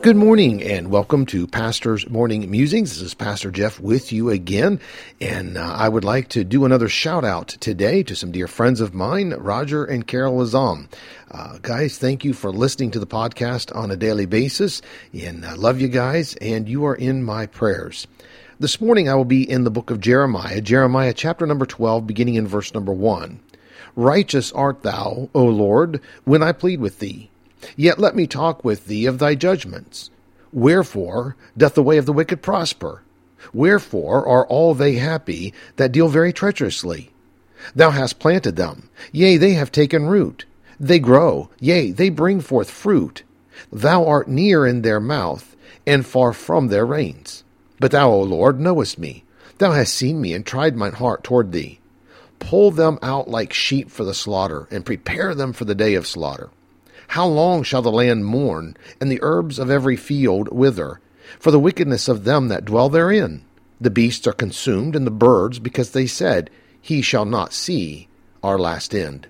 Good morning and welcome to Pastor's Morning Musings. This is Pastor Jeff with you again, and uh, I would like to do another shout out today to some dear friends of mine, Roger and Carol Lazam. Uh, guys, thank you for listening to the podcast on a daily basis, and I love you guys, and you are in my prayers. This morning I will be in the book of Jeremiah, Jeremiah chapter number 12, beginning in verse number 1. Righteous art thou, O Lord, when I plead with thee. Yet let me talk with thee of thy judgments. Wherefore doth the way of the wicked prosper? Wherefore are all they happy that deal very treacherously? Thou hast planted them, yea, they have taken root. They grow, yea, they bring forth fruit. Thou art near in their mouth, and far from their reins. But thou, O Lord, knowest me. Thou hast seen me, and tried mine heart toward thee. Pull them out like sheep for the slaughter, and prepare them for the day of slaughter. How long shall the land mourn, and the herbs of every field wither, for the wickedness of them that dwell therein? The beasts are consumed, and the birds, because they said, He shall not see our last end.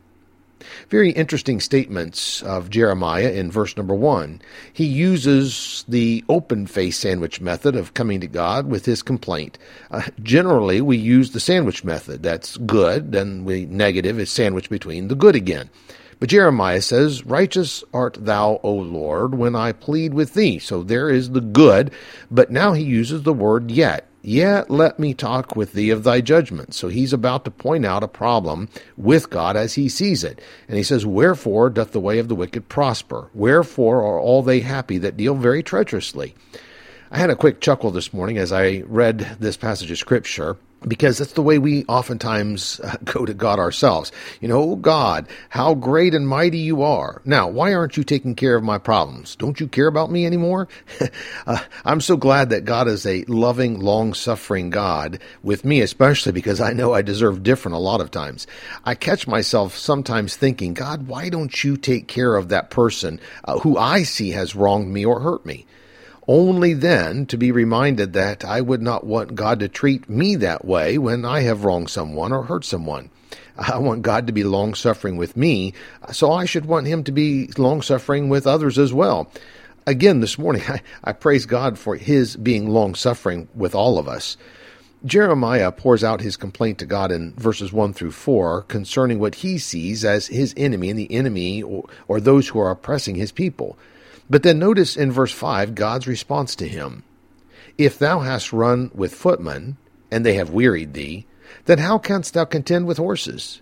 Very interesting statements of Jeremiah in verse number one. He uses the open face sandwich method of coming to God with his complaint. Uh, generally, we use the sandwich method. That's good, and we negative is sandwiched between the good again. But Jeremiah says, Righteous art thou, O Lord, when I plead with thee. So there is the good, but now he uses the word yet. Yet let me talk with thee of thy judgment. So he's about to point out a problem with God as he sees it. And he says, Wherefore doth the way of the wicked prosper? Wherefore are all they happy that deal very treacherously? I had a quick chuckle this morning as I read this passage of Scripture because that's the way we oftentimes uh, go to God ourselves. You know, oh God, how great and mighty you are. Now, why aren't you taking care of my problems? Don't you care about me anymore? uh, I'm so glad that God is a loving, long suffering God with me, especially because I know I deserve different a lot of times. I catch myself sometimes thinking, God, why don't you take care of that person uh, who I see has wronged me or hurt me? Only then to be reminded that I would not want God to treat me that way when I have wronged someone or hurt someone. I want God to be long suffering with me, so I should want Him to be long suffering with others as well. Again, this morning, I, I praise God for His being long suffering with all of us. Jeremiah pours out his complaint to God in verses 1 through 4 concerning what he sees as his enemy and the enemy or, or those who are oppressing his people. But then notice in verse 5 God's response to him If thou hast run with footmen, and they have wearied thee, then how canst thou contend with horses?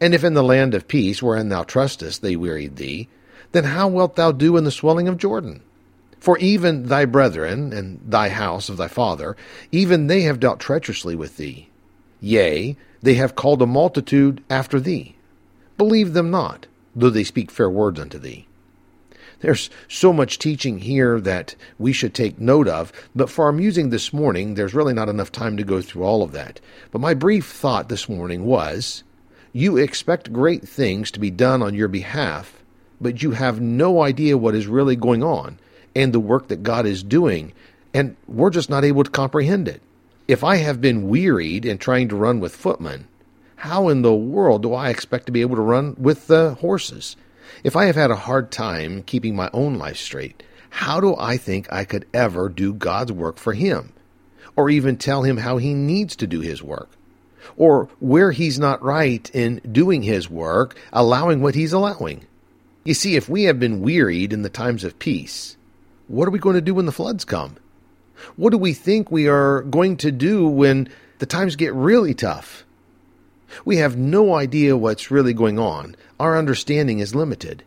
And if in the land of peace wherein thou trustest they wearied thee, then how wilt thou do in the swelling of Jordan? For even thy brethren and thy house of thy father, even they have dealt treacherously with thee. Yea, they have called a multitude after thee. Believe them not, though they speak fair words unto thee. There's so much teaching here that we should take note of, but for our musing this morning, there's really not enough time to go through all of that. But my brief thought this morning was you expect great things to be done on your behalf, but you have no idea what is really going on and the work that God is doing, and we're just not able to comprehend it. If I have been wearied in trying to run with footmen, how in the world do I expect to be able to run with the horses? If I have had a hard time keeping my own life straight, how do I think I could ever do God's work for Him? Or even tell Him how He needs to do His work? Or where He's not right in doing His work, allowing what He's allowing? You see, if we have been wearied in the times of peace, what are we going to do when the floods come? What do we think we are going to do when the times get really tough? We have no idea what's really going on. Our understanding is limited.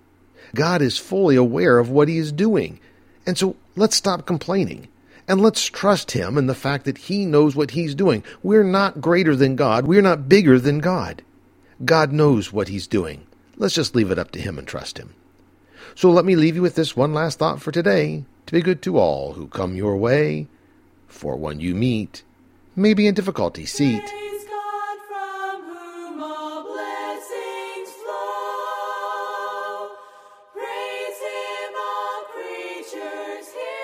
God is fully aware of what He is doing. And so let's stop complaining. And let's trust Him in the fact that He knows what He's doing. We're not greater than God. We're not bigger than God. God knows what He's doing. Let's just leave it up to Him and trust Him. So let me leave you with this one last thought for today to be good to all who come your way, for one you meet, may be in difficulty seat treasures here.